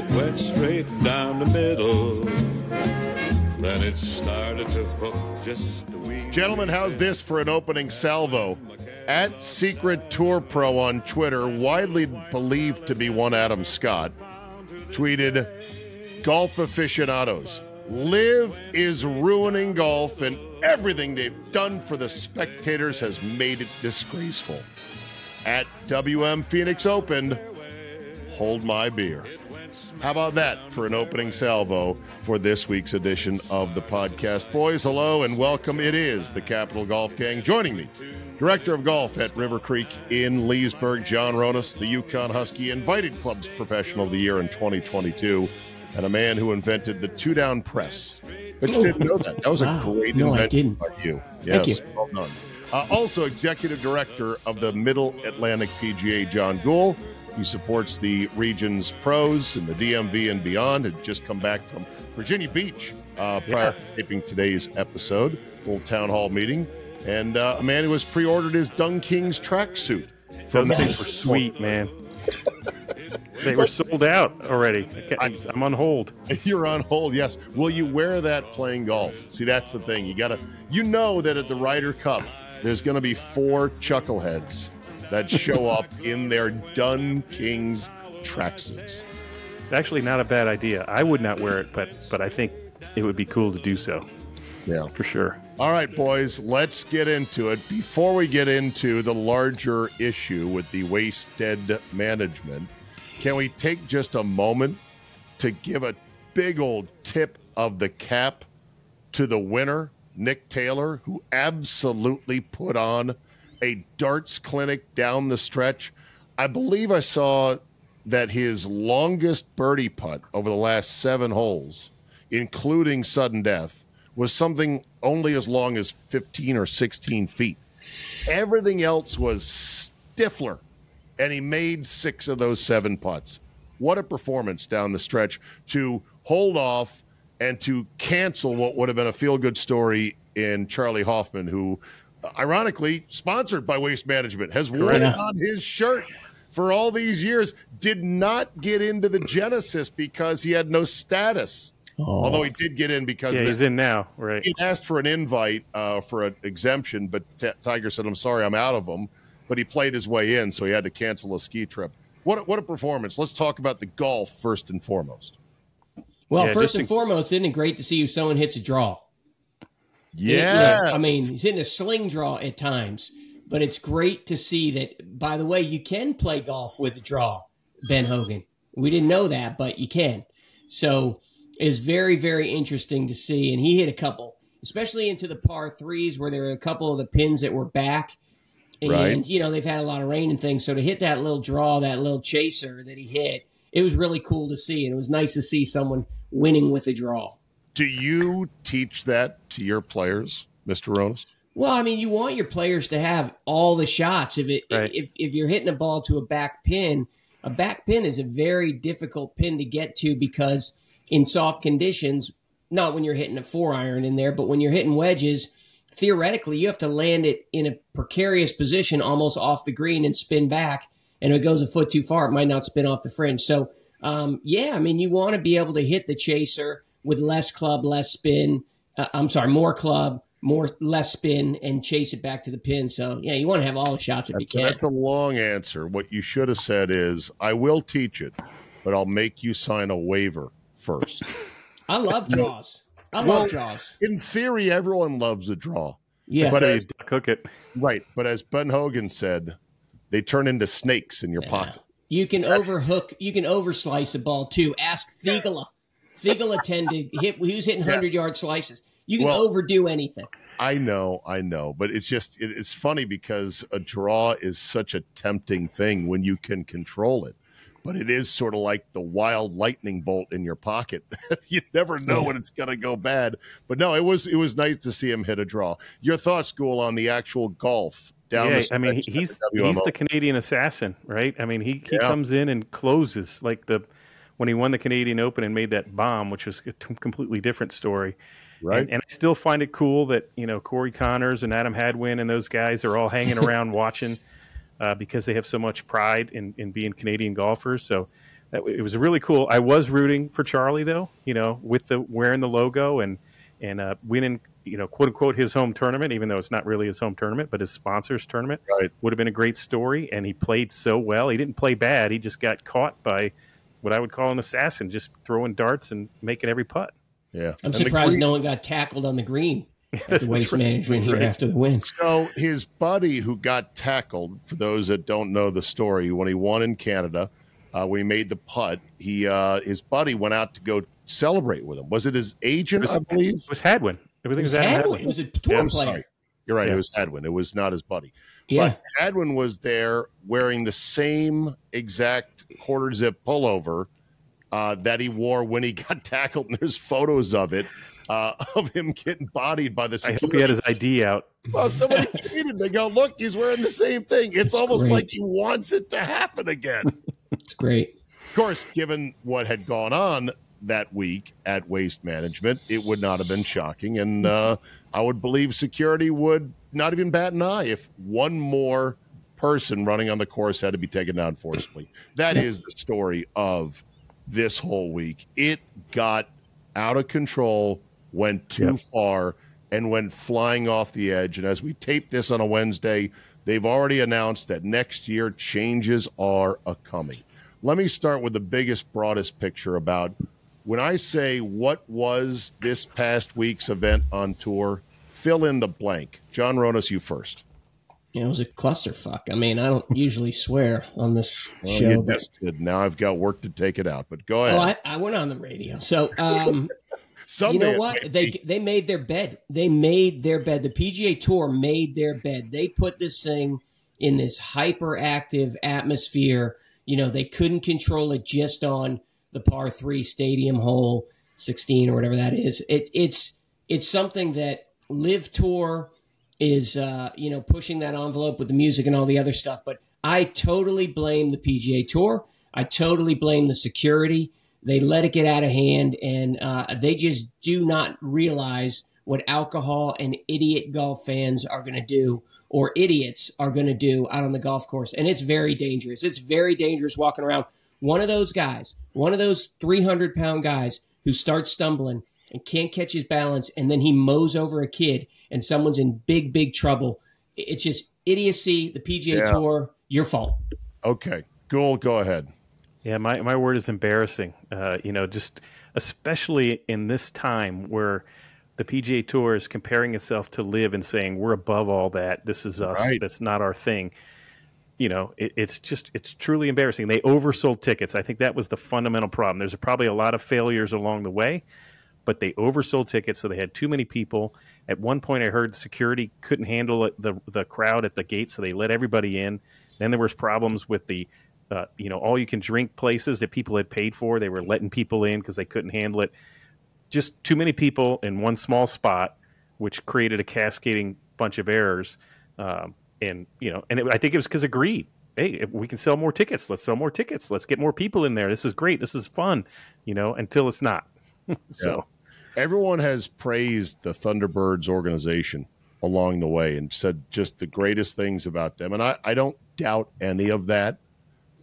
It went straight down the middle. Then it started to hook just a wee. Gentlemen, how's this for an opening salvo? At Secret Tour Pro on Twitter, widely believed to be one Adam Scott, tweeted Golf aficionados. LIV is ruining golf, and everything they've done for the spectators has made it disgraceful. At WM Phoenix Open, hold my beer. How about that for an opening salvo for this week's edition of the podcast? Boys, hello and welcome. It is the Capital Golf Gang. Joining me, Director of Golf at River Creek in Leesburg, John Ronas, the Yukon Husky Invited Club's Professional of the Year in 2022, and a man who invented the two down press. But you didn't know that. That was Wow. a great No, I invention didn't. by you. Thank you. well done. Uh, also, Executive Director of the Middle Atlantic PGA, John Gould. He supports the region's pros in the DMV and beyond. Had just come back from Virginia Beach uh, prior to taping today's episode, little town hall meeting, and uh, a man who has pre-ordered his DunKings tracksuit. Those things were sweet, man. they were sold out already. I I'm on hold. You're on hold. Yes. Will you wear that playing golf? See, that's the thing. You gotta. You know that at the Ryder Cup, there's going to be four chuckleheads that show up in their DunKings tracksuits. It's actually not a bad idea. I would not wear it, but but I think it would be cool to do so Yeah. for sure. All right, boys. Let's get into it. Before we get into the larger issue with the wasted management, can we take just a moment to give a big old tip of the cap to the winner, Nick Taylor, who absolutely put on a darts clinic down the stretch. I believe I saw that his longest birdie putt over the last seven holes, including sudden death, was something only as long as 15 or 16 feet. Everything else was Stifler, and he made six of those seven putts. What a performance down the stretch to hold off and to cancel what would have been a feel good story in Charley Hoffman, who, ironically, sponsored by Waste Management, has worn it Correct. on his shirt for all these years, did not get into the Genesis because he had no status. Oh. Although he did get in because Yeah, he's in now, right? he asked for an invite uh, for an exemption, but T- Tiger said, "I'm sorry, I'm out of them." But he played his way in, so he had to cancel a ski trip. What a, what a performance! Let's talk about the golf first and foremost. Well, Yeah, first and to- foremost, isn't it great to see if someone hits a draw? Yeah, I mean, he's in a sling draw at times, but it's great to see that. By the way, you can play golf with a draw, Ben Hogan. We didn't know that, but you can. So it's very, very interesting to see. And he hit a couple, especially into the par threes where there were a couple of the pins that were back. And, Right. you know, they've had a lot of rain and things. So to hit that little draw, that little chaser that he hit, it was really cool to see. And it was nice to see someone winning with a draw. Do you teach that to your players, Mister Ronas? Well, I mean, you want your players to have all the shots. If it Right. if if you're hitting a ball to a back pin, a back pin is a very difficult pin to get to because in soft conditions, not when you're hitting a four iron in there, but when you're hitting wedges, theoretically you have to land it in a precarious position almost off the green and spin back. And if it goes a foot too far, it might not spin off the fringe. So um, yeah, I mean, you want to be able to hit the chaser with less club, less spin. Uh, I'm sorry, more club, more less spin, and chase it back to the pin. So yeah, you want to have all the shots if That's, you can. that's a long answer. What you should have said is, "I will teach it, but I'll make you sign a waiver first. I love draws. I Well- love draws. In theory, everyone loves a draw, Yeah, but But as- you cook it. right? But as Ben Hogan said, they turn into snakes in your pocket. you can overhook. You can overslice a ball too. Ask Theegala. Theegala tended hit. He was hitting hundred Yes. yard slices. You can Well- overdo anything. I know, I know, but it's just it, it's funny because a draw is such a tempting thing when you can control it. But it is sort of like the wild lightning bolt in your pocket. you never know Yeah. when it's going to go bad. But no, it was it was nice to see him hit a draw. Your thoughts, school, on the actual golf down yeah, the I mean, he- stretch at he's the he's the Canadian assassin, right? I mean, he he Yeah. comes in and closes like the when he won the Canadian Open and made that bomb, which was a t- completely different story. right. And, and I still find it cool that you know Corey Conners and Adam Hadwin and those guys are all hanging around watching uh, because they have so much pride in, in being Canadian golfers. So it was really cool. I was rooting for Charley though, you know, with the wearing the logo and and uh, winning, you know, quote unquote his home tournament, even though it's not really his home tournament, but his sponsors tournament. Right. Would have been a great story, and he played so well. He didn't play bad. He just got caught by what I would call an assassin, just throwing darts and making every putt. Yeah, I'm And surprised green- no one got tackled on the green at the waste right. management here right. after the win. So his buddy who got tackled, for those that don't know the story, when he won in Canada, uh, when he made the putt, he uh, his buddy went out to go celebrate with him. Was it his agent? was- I believe. It was Hadwin. Everything was Hadwin. Hadwin. It was a tour I'm player. sorry. You're right. Yeah. It was Hadwin. It was not his buddy. Yeah. But Hadwin was there wearing the same exact quarter zip pullover uh, that he wore when he got tackled. And there's photos of it uh, of him getting bodied by the I hope he had his ID out. Well, somebody tweeted. They go, "Look, he's wearing the same thing." It's That's almost great. like he wants it to happen again. It's great. Of course, given what had gone on that week at Waste Management, it would not have been shocking, and uh, I would believe security would not even bat an eye if one more person running on the course had to be taken down forcibly. That is the story of this whole week. It got out of control, went too Yep. far, and went flying off the edge. And as we tape this on a Wednesday, they've already announced that next year changes are a coming. Let me start with the biggest, broadest picture about when I say what was this past week's event on tour, fill in the blank. John Ronas, you first. Know, it was a clusterfuck. I mean, I don't usually swear on this Well, show, but. Now I've got work to take it out, but go ahead. oh, I, I went on the radio. So, um, you know what? They they made their bed. They made their bed. The PGA Tour made their bed. They put this thing in this hyperactive atmosphere. You know, they couldn't control it just on the par three stadium hole, sixteen or whatever that is. It, it's it's something that LIV Tour is uh, you know pushing that envelope with the music and all the other stuff. But I totally blame the PGA Tour. I totally blame the security. They let it get out of hand, and uh, they just do not realize what alcohol and idiot golf fans are going to do, or idiots are going to do out on the golf course. And it's very dangerous. It's very dangerous walking around. One of those guys, one of those 300 pound guys who starts stumbling and can't catch his balance, and then he mows over a kid, and someone's in big, big trouble. It's just idiocy. The PGA Yeah. Tour, your fault. Okay. Gould, go ahead. Yeah, my, my word is embarrassing. Uh, you know, just especially in this time where the PGA Tour is comparing itself to LIV and saying we're above all that. This is us. Right. That's not our thing. You know, it, it's just it's truly embarrassing. They oversold tickets. I think that was the fundamental problem. There's probably a lot of failures along the way, but they oversold tickets, so they had too many people. At one point, I heard security couldn't handle the the crowd at the gate, so they let everybody in. Then there was problems with the uh, you know all you can drink places that people had paid for. They were letting people in because they couldn't handle it. Just too many people in one small spot, which created a cascading bunch of errors. Um, and you know, and it, I think it was because of greed. Hey, we can sell more tickets. Let's sell more tickets. Let's get more people in there. This is great. This is fun. You know, until it's not. so Everyone has praised the Thunderbirds organization along the way and said just the greatest things about them. And I, I don't doubt any of that.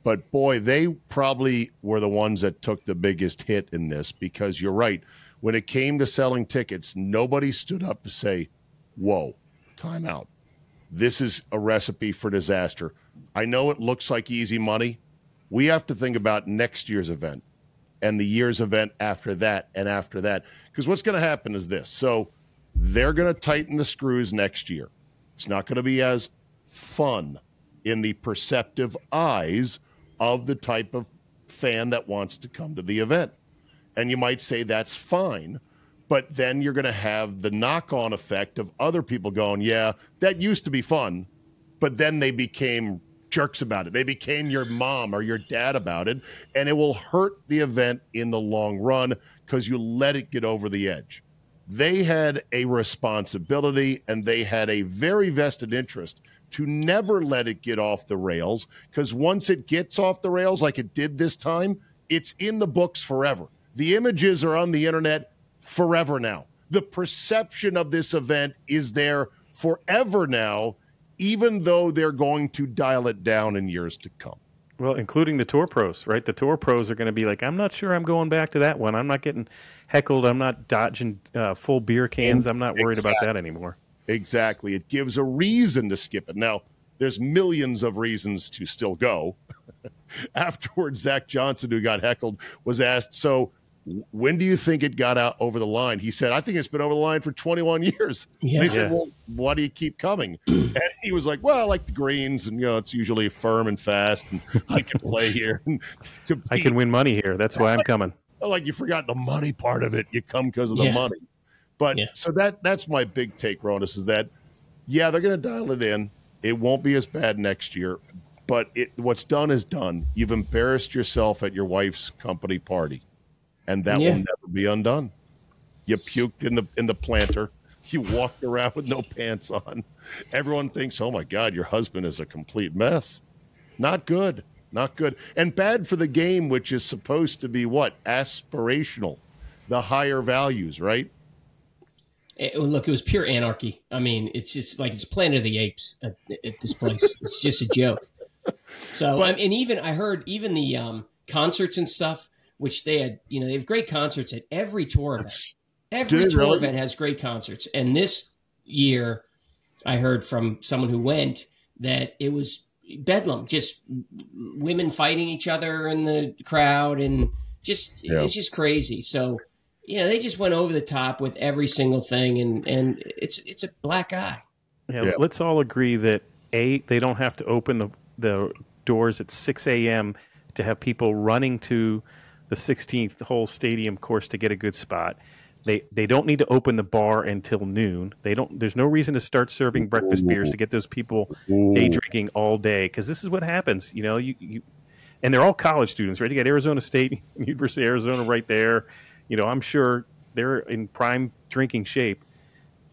But boy, they probably were the ones that took the biggest hit in this because you're right. When it came to selling tickets, nobody stood up to say, Whoa, time out. This is a recipe for disaster. I know it looks like easy money. We have to think about next year's event and the year's event after that and after that. Because what's going to happen is this. So they're going to tighten the screws next year. It's not going to be as fun in the perceptive eyes of the type of fan that wants to come to the event. And you might say that's fine. But then you're going to have the knock on effect of other people going, yeah, that used to be fun. But then they became jerks about it. They became your mom or your dad about it. And it will hurt the event in the long run because you let it get over the edge. They had a responsibility and they had a very vested interest to never let it get off the rails because once it gets off the rails, like it did this time, it's in the books forever. The images are on the internet forever now. The perception of this event is there forever now, even though they're going to dial it down in years to come. Well, including the tour pros, right? The tour pros are going to be like, I'm not sure I'm going back to that one. I'm not getting heckled. I'm not dodging uh, full beer cans. I'm not worried Exactly. about that anymore. Exactly. It gives a reason to skip it. Now, there's millions of reasons to still go. Afterwards, Zach Johnson, who got heckled, was asked, So when do you think it got out over the line? He said, I think it's been over the line for 21 years. Yeah. They said, Yeah. Well, why do you keep coming? and he was like, Well, I like the greens, and you know, it's usually firm and fast, and I can play here. And I can win money here. That's why I'm coming. Like you forgot the money part of it. You come because of the Yeah. money. But Yeah. so that that's my big take, Ronus, is that yeah, they're going to dial it in. It won't be as bad next year, but it, what's done is done. You've embarrassed yourself at your wife's company party, and that Yeah. will never be undone. You puked in the in the planter. You walked around with no pants on. Everyone thinks, "Oh my God, your husband is a complete mess." Not good. Not good. And bad for the game, which is supposed to be what? Aspirational. The higher values, right? It- look, it was pure anarchy. I mean, it's just like it's Planet of the Apes at, at this place. it's just a joke. So, um, and even I heard even the um, concerts and stuff, which they had, you know, they have great concerts at every tour event. Every Do they tour really? event has great concerts, and this year, I heard from someone who went that it was bedlam, just women fighting each other in the crowd, and just Yeah. it's just crazy. So, yeah, they just went over the top with every single thing, and and it's it's a black eye. Yeah, Yeah. let's all agree that a they don't have to open the the doors at 6 a.m. to have people running to the 16th hole stadium course to get a good spot. They they don't need to open the bar until noon. They don't. There's no reason to start serving breakfast beers to get those people day drinking all day because this is what happens. You know, you, you and they're all college students, right? You got Arizona State, University of Arizona, right there. You know, I'm sure they're in prime drinking shape.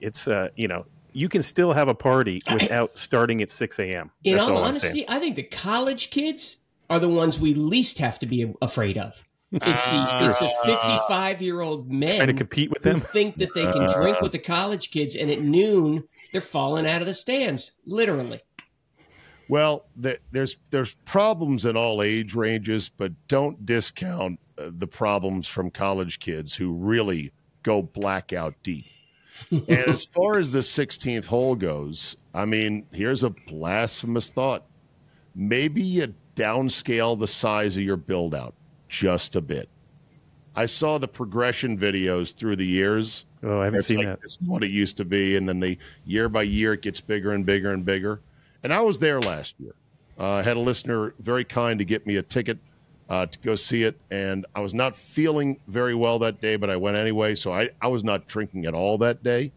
It's uh, you know, you can still have a party without starting at 6 a.m. In all all honesty, I think the college kids are the ones we least have to be afraid of. It's the it's the fifty five year old men Trying to compete with who think that they can drink with the college kids, and at noon they're falling out of the stands, literally. Well, the, there's there's problems in all age ranges, but don't discount uh, the problems from college kids who really go blackout deep. and as far as the 16th hole goes, I mean, here's a blasphemous thought. Maybe you downscale the size of your build out just a bit. I saw the progression videos through the years. Oh, I havenent It's seen like that. this is what it used to be, and then the year by year it gets bigger and bigger and bigger. And I was there last year. Uh, I had a listener very kind to get me a ticket uh, to go see it, and I was not feeling very well that day, but I went anyway. So I, I was not drinking at all that day,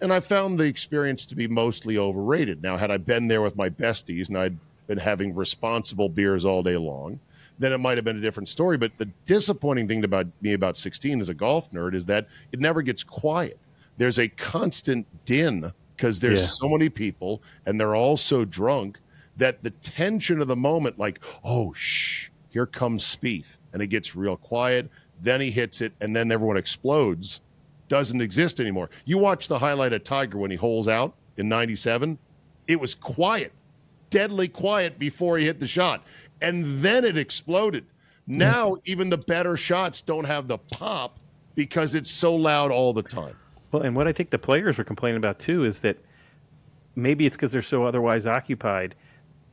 and I found the experience to be mostly overrated. Now, had I been there with my besties and I'd been having responsible beers all day long, then it might have been a different story. But the disappointing thing about me about 16 as a golf nerd is that it never gets quiet. There's a constant din because there's Yeah. so many people and they're all so drunk that the tension of the moment, like, oh, shh, here comes Spieth. And it gets real quiet. Then he hits it, and then everyone explodes. Doesn't exist anymore. You watch the highlight of Tiger when he holes out in 97, it was quiet deadly quiet before he hit the shot. And then it exploded. Now, even the better shots don't have the pop because it's so loud all the time. Well, and what I think the players were complaining about too is that maybe it's because they're so otherwise occupied.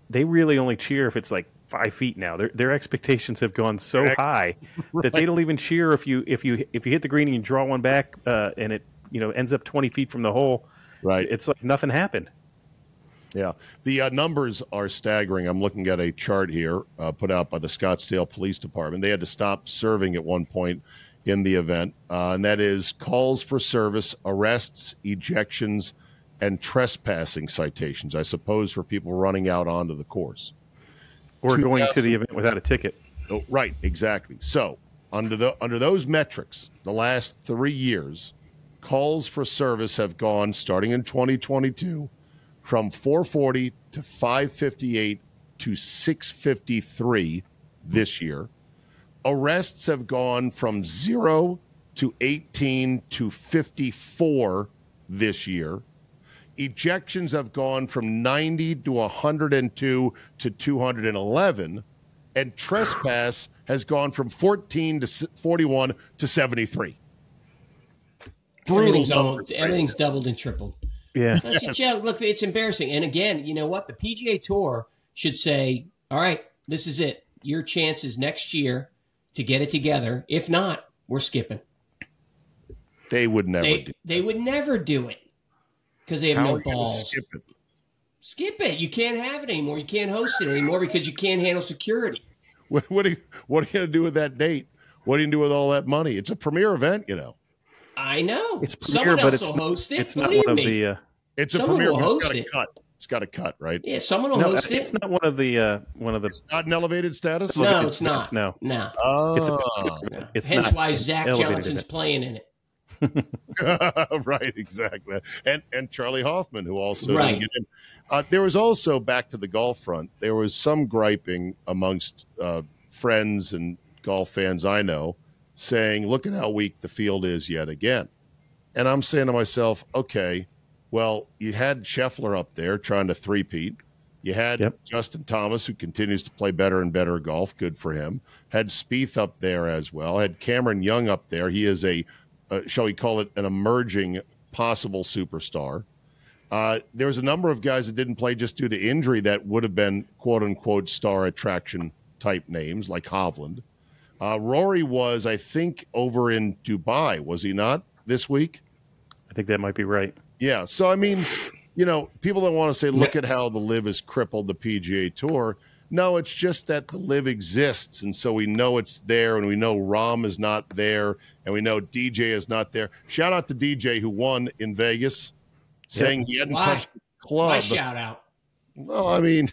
They really only cheer if it's like five feet now. Their their expectations have gone so Correct. high that they don't even cheer if you if you if you hit the green and you draw one back uh, and it you know ends up twenty feet from the hole. Right. It's like nothing happened. Yeah. The uh, numbers are staggering. I'm looking at a chart here uh, put out by the Scottsdale Police Department. They had to stop serving at one point in the event, uh, and that is calls for service, arrests, ejections, and trespassing citations, I suppose, for people running out onto the course. Or going to the event without a ticket. Oh, right, exactly. So under the under those metrics, the last three years, calls for service have gone starting in 2022 from 440 to 558 to 653 this year. Arrests have gone from zero to 18 to 54 this year. Ejections have gone from 90 to 102 to 211 and trespass has gone from 14 to 41 to 73. Brutal Everything's, numbers almost, everything's there. doubled and tripled. Yeah. That's a joke. Look, it's embarrassing. And again, you know what? The PGA Tour should say, all right, this is it. Your chance is next year to get it together. If not, we're skipping. They would never They, do. they would never do it because they have How no are you gonna balls. skip it? Skip it. You can't have it anymore. You can't host it anymore because you can't handle security. What, what, are you, what are you going to do with that date? What are you going to do with all that money? It's a premier event, you know. I know. It's Someone premier, but else it's will host it. it's not believe one of me. the. Uh, It's a Someone premier. will but It's host got to it. cut. It's got a cut, right? yeah, someone will no, host it's it. not one of the uh, one of the. It's not an elevated status. No, it's- it's not. no. no. Oh, no. It's Hence not why Zach Johnson's event. playing in it. right, exactly. And and Charley Hoffman, who also Right. get in. Uh, there was also back to the golf front. There was some griping amongst uh, friends and golf fans I know, saying, "Look at how weak the field is yet again." And I'm saying to myself, "Okay, well, you had Scheffler up there trying to three-peat. You had Yep. Justin Thomas, who continues to play better and better golf. Good for him. Had Spieth up there as well. Had Cameron Young up there. He is a, uh, shall we call it, an emerging possible superstar. Uh, there was a number of guys that didn't play just due to injury that would have been quote unquote star attraction type names like Hovland. Uh, Rory was, I think, over in Dubai, was he not this week? I think that might be right. Yeah. So I mean, you know, people that want to say, look at how the LIV has crippled the PGA Tour. No, it's just that the LIV exists, and so we know it's there, and we know Rahm is not there, and we know DJ is not there. Shout out to DJ who won in Vegas, saying he hadn't Why? touched the Why club. shout out? Well, I mean,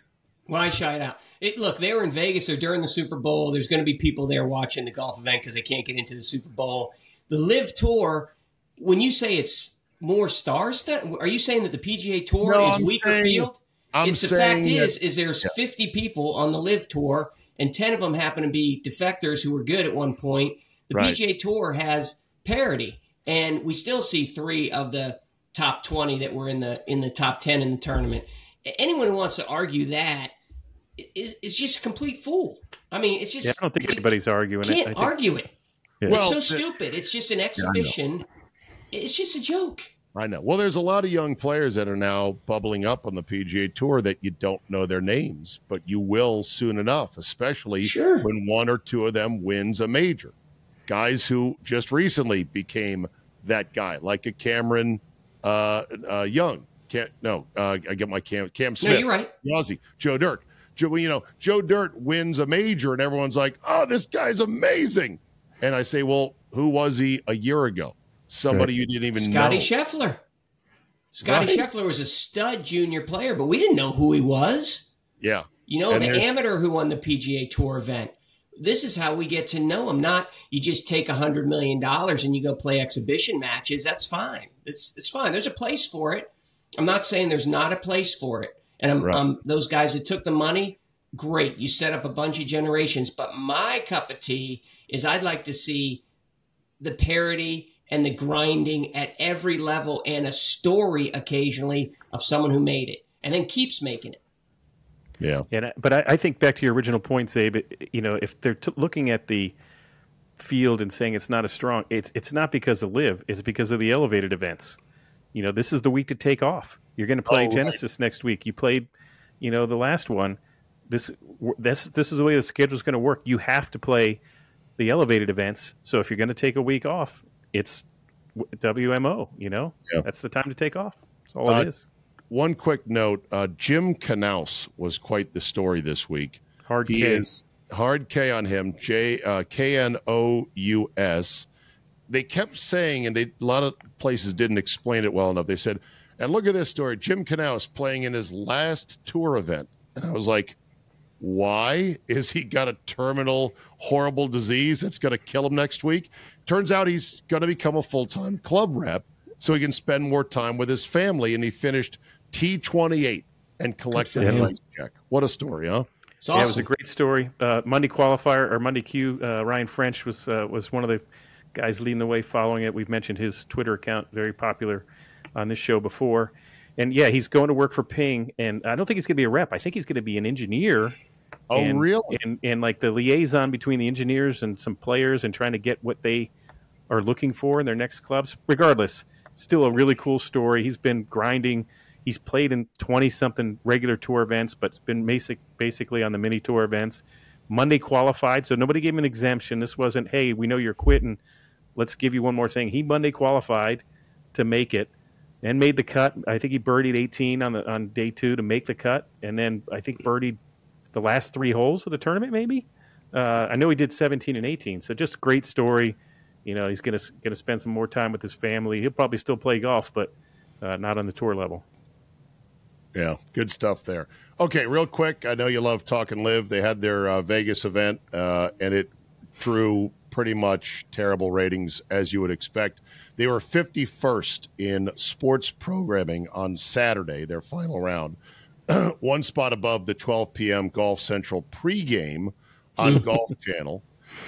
Why shout out? It, look, they were in Vegas. They're during the Super Bowl. There's going to be people there watching the golf event because they can't get into the Super Bowl. The LIV Tour. When you say it's more stars, are you saying that the PGA Tour No, is I'm weaker saying- field? I'm it's the fact that- is, is there's 50 people on the LIV Tour, and 10 of them happen to be defectors who were good at one point. The Right. PGA Tour has parity, and we still see three of the top 20 that were in the in the top 10 in the tournament. Anyone who wants to argue that is, is just a complete fool. I mean, it's just Yeah, I don't think you anybody's arguing it. Can't argue it. Yeah. Well, it's so the- stupid. It's just an exhibition. it's just a joke. I know. Well, there's a lot of young players that are now bubbling up on the PGA Tour that you don't know their names, but you will soon enough, especially Sure. when one or two of them wins a major. Guys who just recently became that guy, like a Cameron uh, uh, Young. Can't no, uh, I get my Cam Cam Smith. No, Smith. you're right. Aussie, Joe Dirt. Joe, you know, Joe Dirt wins a major, and everyone's like, "Oh, this guy's amazing." And I say, "Well, who was he a year ago? Somebody you didn't even Scotty know." Scotty Scheffler. Scotty Right. Scheffler was a stud junior player, but we didn't know who he was. Yeah, You know, And the amateur who won the PGA Tour event. This is how we get to know him. Not you just take a hundred million dollars and you go play exhibition matches. That's fine. It's it's fine. There's a place for it. I'm not saying there's not a place for it. And I'm, Right. um, those guys that took the money, great. You set up a bunch of generations. But my cup of tea is I'd like to see the parody and the grinding at every level and a story occasionally of someone who made it and then keeps making it. yeah. And I- but I, I think back to your original point, Zabe. it- You know, if they're t- looking at the field and saying it's not as strong, it's it's not because of LIV. It's because of the elevated events. You know, this is the week to take off. You're going to play Oh, right. Genesis next week. You played, you know, the last one. This this this is the way the schedule's going to work. You have to play the elevated events. So if you're going to take a week off, it's WMO. You know, Yeah. that's the time to take off. That's all Uh, it is. One quick note: uh, Jim Knous was quite the story this week. Hard He K. is hard K on him. J uh, K N O U S. They kept saying, and they a lot of places didn't explain it well enough. They said, "And look at this story: Jim Knous playing in his last tour event." And I was like, "Why is he got a terminal, horrible disease that's going to kill him next week?" Turns out he's going to become a full time club rep so he can spend more time with his family. And he finished T twenty eight and collected a nice check. What a story, huh? It's Yeah, it was a great story. Uh, Monday qualifier or Monday Q. Uh, Ryan French was uh, was one of the guys leading the way, following it. We've mentioned his Twitter account, very popular on this show before. And yeah, he's going to work for Ping, and I don't think he's going to be a rep. I think he's going to be an engineer Oh, and, really? And and like the liaison between the engineers and some players and trying to get what they are looking for in their next clubs. Regardless, still a really cool story. He's been grinding. He's played in twenty something regular tour events, but it's been basic basically on the mini tour events. Monday qualified, so nobody gave him an exemption. This wasn't, hey, we know you're quitting. Let's give you one more thing. He Monday qualified to make it and made the cut. I think he birdied 18 on the on day two to make the cut, and then I think birdied the last three holes of the tournament. Maybe uh, I know he did 17 and 18. So just great story. You know, he's gonna gonna spend some more time with his family. He'll probably still play golf, but uh, not on the tour level. Yeah, good stuff there. Okay, real quick. I know you love talking LIV. They had their uh, Vegas event, uh, and it drew pretty much terrible ratings as you would expect. They were 51st in sports programming on Saturday, their final round. One spot above the 12 p.m. Golf Central pregame on Golf Channel.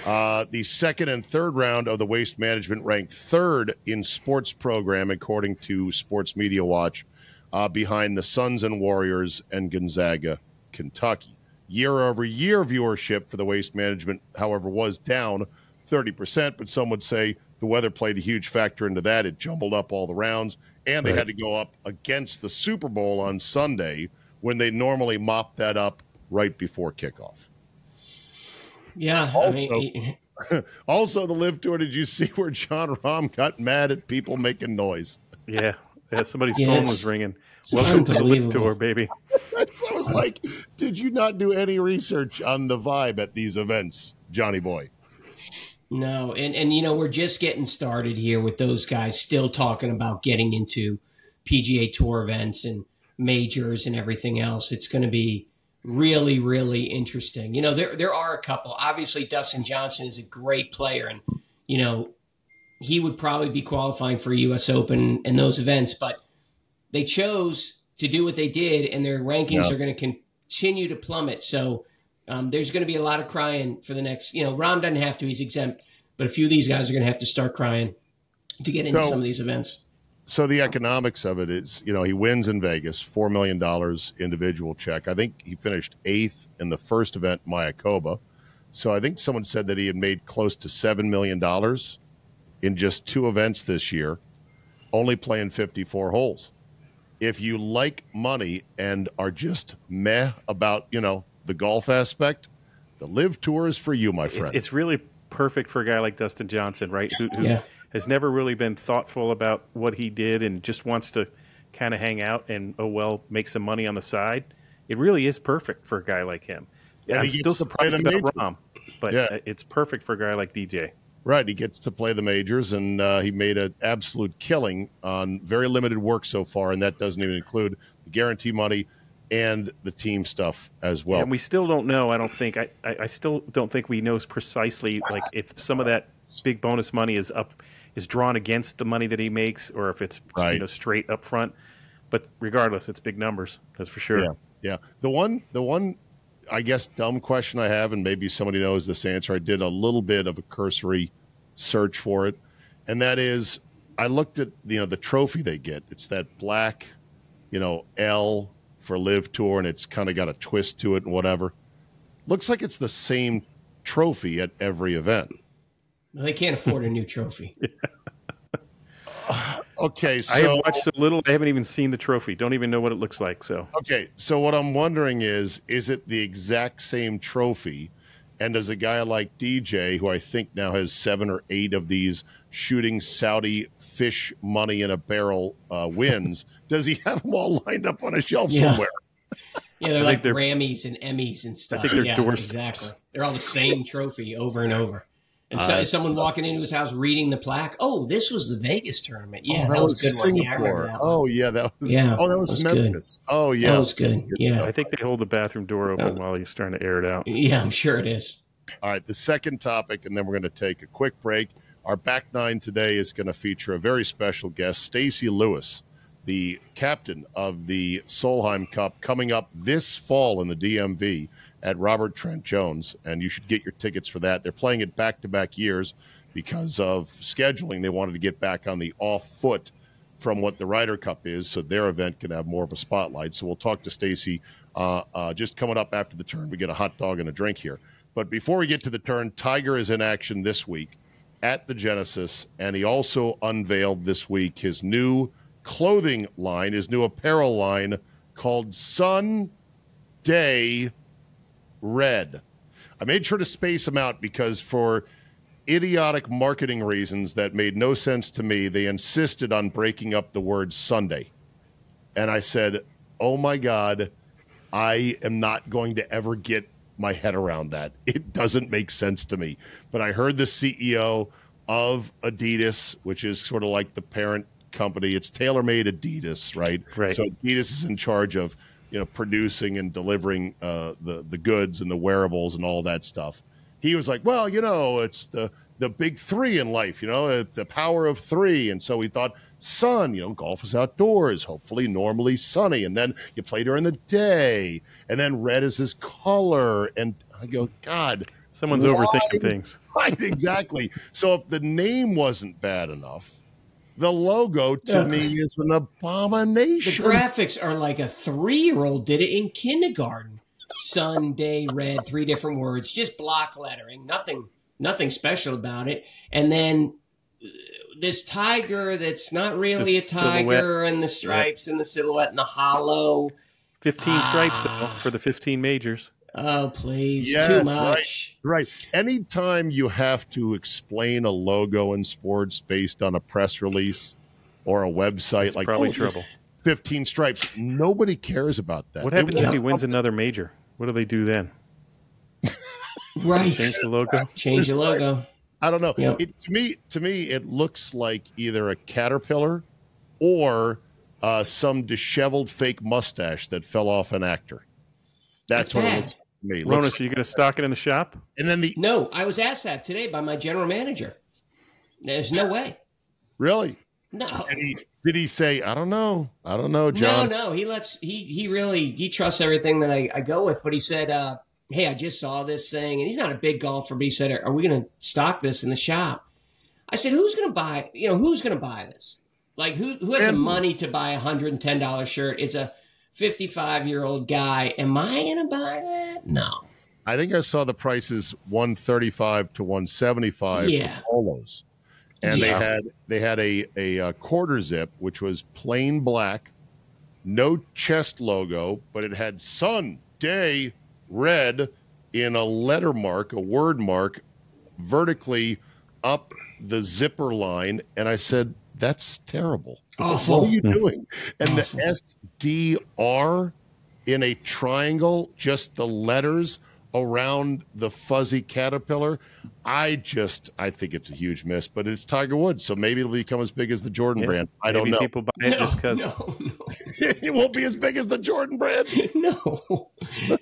Uh, the second and third round of the Waste Management ranked third in sports program, according to Sports Media Watch, uh, behind the Suns and Warriors and Gonzaga, Kentucky. Year over year viewership for the Waste Management, however, was down 30%, but some would say the weather played a huge factor into that. It jumbled up all the rounds, and they Right. had to go up against the Super Bowl on Sunday when they normally mop that up right before kickoff. Yeah. Also- I mean, Also, the LIV tour, did you see where Jon Rahm got mad at people making noise? Yeah, yeah somebody's Yeah, phone was ringing. It's Welcome to the LIV tour, baby. So I was like, did you not do any research on the vibe at these events, Johnny Boy? No, and and you know we're just getting started here with those guys still talking about getting into PGA Tour events and majors and everything else. It's going to be really really interesting. You know there there are a couple. Obviously Dustin Johnson is a great player and you know he would probably be qualifying for US Open and those events, but they chose to do what they did and their rankings Yeah. are going to continue to plummet. So um, there's going to be a lot of crying for the next. You know, Rahm doesn't have to; he's exempt. But a few of these guys are going to have to start crying to get into So- some of these events. So the economics of it is, you know, he wins in Vegas, four million dollars individual check. I think he finished eighth in the first event, Mayakoba. So I think someone said that he had made close to seven million dollars in just two events this year, only playing fifty-four holes. If you like money and are just meh about, you know, the golf aspect, the LIV tour is for you, my friend. it's really perfect for a guy like Dustin Johnson, right? Who, who Yeah. has never really been thoughtful about what he did and just wants to kind of hang out and oh well, make some money on the side. It really is perfect for a guy like him. And I'm still gets to play surprised the about majors. Rahm, but Yeah. it's perfect for a guy like DJ. Right, he gets to play the majors, and uh, he made an absolute killing on very limited work so far, and that doesn't even include the guarantee money and the team stuff as well. and we still don't know. I don't think. I, I, I still don't think we know precisely like if some of that big bonus money is up is drawn against the money that he makes, or if it's Right. you know straight up front. But regardless, it's big numbers. That's for sure. Yeah, yeah. The one, the one, I guess, dumb question I have, and maybe somebody knows this answer. I did a little bit of a cursory search for it, and that is, I looked at you know the trophy they get. It's that black, you know, L for LIV Tour, and it's kind of got a twist to it and whatever. Looks like it's the same trophy at every event. Well, they can't afford a new trophy. Okay, I so have watched so little. I haven't even seen the trophy. Don't even know what it looks like. So Okay, so what I'm wondering is, is it the exact same trophy? And does a guy like DJ, who I think now has seven or eight of these shooting Saudi fish money in a barrel uh, wins, does he have them all lined up on a shelf Yeah. somewhere? Yeah, they're think like they're- Grammys and Emmys and stuff. think they're yeah, doorsteps. exactly. They're all the same trophy over and over. And so, Uh, is someone walking into his house reading the plaque. Oh, this was the Vegas tournament. Yeah, Oh, that, was, a good one. Yeah, I Singapore. that. One. Oh yeah, that was. Yeah, oh, that was, that was good. Oh yeah, That was good. That's Yeah. stuff. I think they hold the bathroom door open while he's trying to air it out. Yeah, I'm sure it is. All right, the second topic, and then we're going to take a quick break. Our back nine today is going to feature a very special guest, Stacy Lewis, the captain of the Solheim Cup, coming up this fall in the DMV at Robert Trent Jones, and you should get your tickets for that. They're playing it back to back years because of scheduling. They wanted to get back on the off foot from what the Ryder Cup is, so their event can have more of a spotlight. So we'll talk to Stacy uh, uh, just coming up after the turn. We get a hot dog and a drink here. But before we get to the turn, Tiger is in action this week at the Genesis, and he also unveiled this week his new clothing line, his new apparel line called Sun Day Red. I made sure to space them out because for idiotic marketing reasons that made no sense to me, they insisted on breaking up the word Sunday. And I said, oh my God, I am not going to ever get my head around that. It doesn't make sense to me. But I heard the CEO of Adidas, which is sort of like the parent company, it's TaylorMade Adidas, right? Right. So Adidas is in charge of you know producing and delivering uh, the the goods and the wearables and all that stuff. He was like, well, you know, it's the the big three in life, you know, the power of three, and so he thought sun, you know, golf is outdoors, hopefully normally sunny, and then you play during the day, and then red is his color, and I go, God, Someone's Why? overthinking things. right, exactly. so if the name wasn't bad enough, the logo to me is an abomination. The graphics are like a three year old did it in kindergarten. Sunday red, three different words, just block lettering, nothing, nothing special about it. And then uh, this tiger that's not really The a tiger, and the stripes and the silhouette and the hollow. 15 stripes, though, Ah. for the 15 majors. Oh, please, Yes, too right. much. Right. Anytime you have to explain a logo in sports based on a press release or a website, It's like probably oh, trouble. 15 stripes, nobody cares about that. What happens if he wins another major? What do they do then? Right. Change the logo? Change the logo. I don't know. Yep. It, to me, to me, it looks like either a caterpillar or uh, some disheveled fake mustache that fell off an actor. That's That's what it looks like to me. It Ronus, looks- are you going to stock it in the shop? and then the No, I was asked that today by my general manager. There's no way. really, No. did he, did he say, "I don't know, I don't know, No, John"? no, no. he lets he he really he trusts everything that I, I go with. But he said, uh, "Hey, I just saw this thing," and he's not a big golfer, but he said, "Are we going to stock this in the shop?" I said, "Who's going to buy? You know, who's going to buy this? Like, who who has the money to buy a hundred and ten dollar shirt? It's a fifty five year old guy. Am I going to buy that? No. I think I saw the prices one thirty five to one seventy five Yeah. for polos, and Yeah. they had they had a a uh, quarter zip which was plain black, no chest logo, but it had sun day red in a letter mark, a word mark, vertically up the zipper line, and I said that's terrible. Awful. What are you hmm. doing? And Awful. the SDR in a triangle, just the letters around the fuzzy caterpillar. I just, I think it's a huge miss, but it's Tiger Woods, so maybe it'll become as big as the Jordan Yeah, brand. I don't know. people buy it just because. no, no, it won't be as big as the Jordan brand. no, no,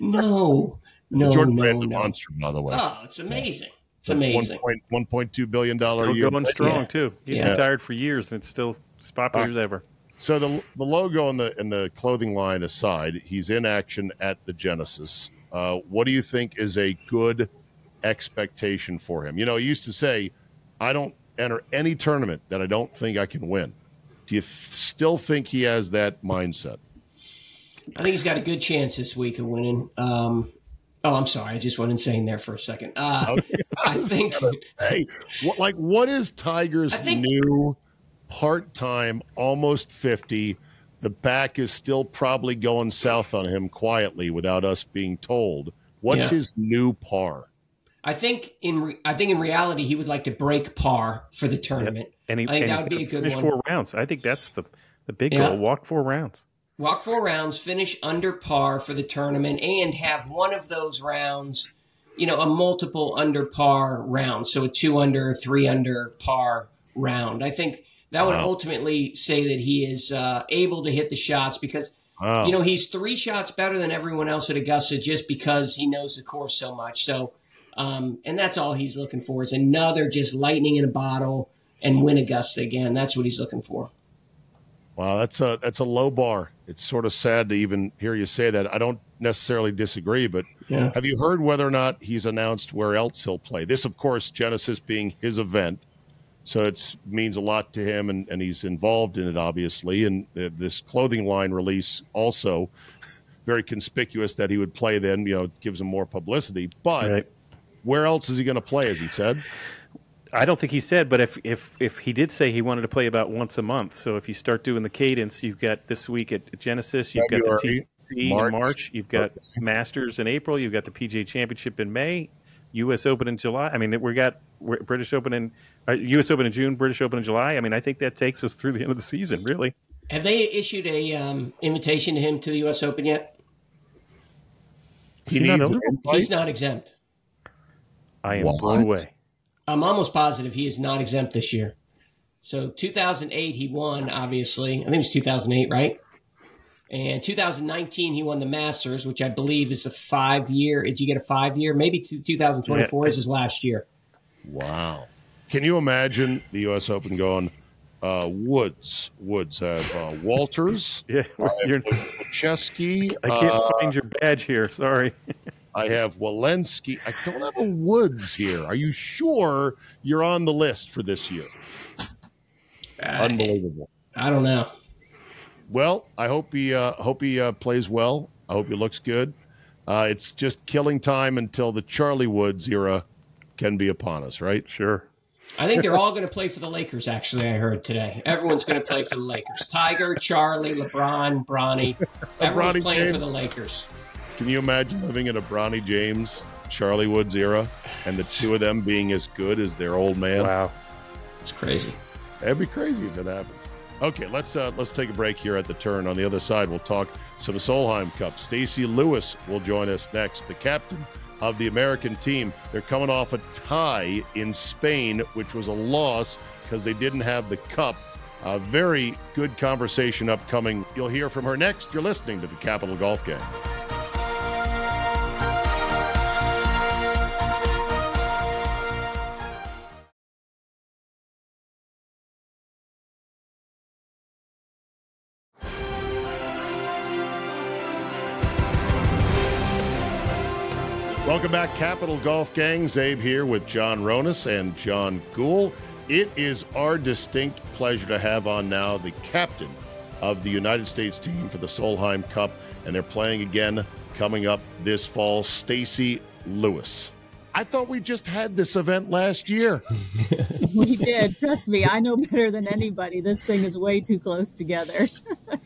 no, the Jordan no, brand's a monster, by the way. Oh, it's amazing. It's amazing. One point two billion dollar Still year. going strong, Yeah. too. He's Yeah. retired for years, and it's still as popular as ever. So the the logo and the and the clothing line aside, he's in action at the Genesis. Uh, what do you think is a good expectation for him? You know, he used to say, "I don't enter any tournament that I don't think I can win." Do you th- still think he has that mindset? I think he's got a good chance this week of winning. Um, oh, I'm sorry, I just went insane there for a second. Uh, I think Hey, what, like what is Tiger's think- new part-time, almost fifty? The back is still probably going south on him quietly without us being told. What's Yeah. his new par? I think in re- I think in reality he would like to break par for the tournament. And he, I think that would be a good finish one. four rounds. I think that's the, the big Yeah. goal. Walk four rounds. Walk four rounds, finish under par for the tournament, and have one of those rounds, you know, a multiple under par round. So a two under, three under par round. I think that would Wow. ultimately say that he is uh, able to hit the shots because Wow. you know he's three shots better than everyone else at Augusta just because he knows the course so much. So, um, and that's all he's looking for is another just lightning in a bottle and win Augusta again. That's what he's looking for. Wow, that's a that's a low bar. It's sort of sad to even hear you say that. I don't necessarily disagree, but Yeah. have you heard whether or not he's announced where else he'll play? This, of course, Genesis being his event. So it means a lot to him, and, and he's involved in it, obviously. And uh, this clothing line release also very conspicuous that he would play then, you know, gives him more publicity. But Right. where else is he going to play, as he said? I don't think he said, but if if if he did say he wanted to play about once a month, so if you start doing the cadence, you've got this week at Genesis, you've got the February, TC March. in March, you've got Masters in April, you've got the PGA Championship in May, U.S. Open in July. I mean, we got British Open in uh, U.S. Open in June, British Open in July. I mean, I think that takes us through the end of the season, really. Have they issued a um, invitation to him to the U.S. Open yet? Is he not needs eligible? an invite? He's not exempt. I am What? blown away. I'm almost positive he is not exempt this year. So 2008 he won, obviously. I think it was 2008, right? And 2019 he won the Masters, which I believe is a five year. Did you get a five year? Maybe two- 2024 is his last year. Wow. Can you imagine the U.S. Open going, uh, Woods? Woods have uh, Walters, Yeah, you're, Chesky. I can't uh, find your badge here. Sorry. I have Walensky. I don't have a Woods here. Are you sure you're on the list for this year? Unbelievable. I don't know. Well, I hope he uh, hope he uh, plays well. I hope he looks good. Uh, it's just killing time until the Charlie Woods era can be upon us, right? Sure. I think they're all going to play for the Lakers. Actually, I heard today everyone's going to play for the Lakers. Tiger, Charlie, LeBron, Bronny, everyone's Bronny playing James. for the Lakers. Can you imagine living in a Bronny James, Charlie Woods era, and the two of them being as good as their old man? Wow. It's crazy. That'd be crazy if it happened. Okay, let's uh, let's take a break here at the turn. On the other side, we'll talk some Solheim Cup. Stacy Lewis will join us next, the captain of the American team. They're coming off a tie in Spain, which was a loss because they didn't have the cup. A very good conversation upcoming. You'll hear from her next. You're listening to the Capital Golf Game. Welcome back, Capital Golf Gang. Zabe here with John Ronas and John Gould. It is our distinct pleasure to have on now the captain of the United States team for the Solheim Cup, and they're playing again coming up this fall. Stacy Lewis. I thought we just had this event last year. We did. Trust me, I know better than anybody. This thing is way too close together.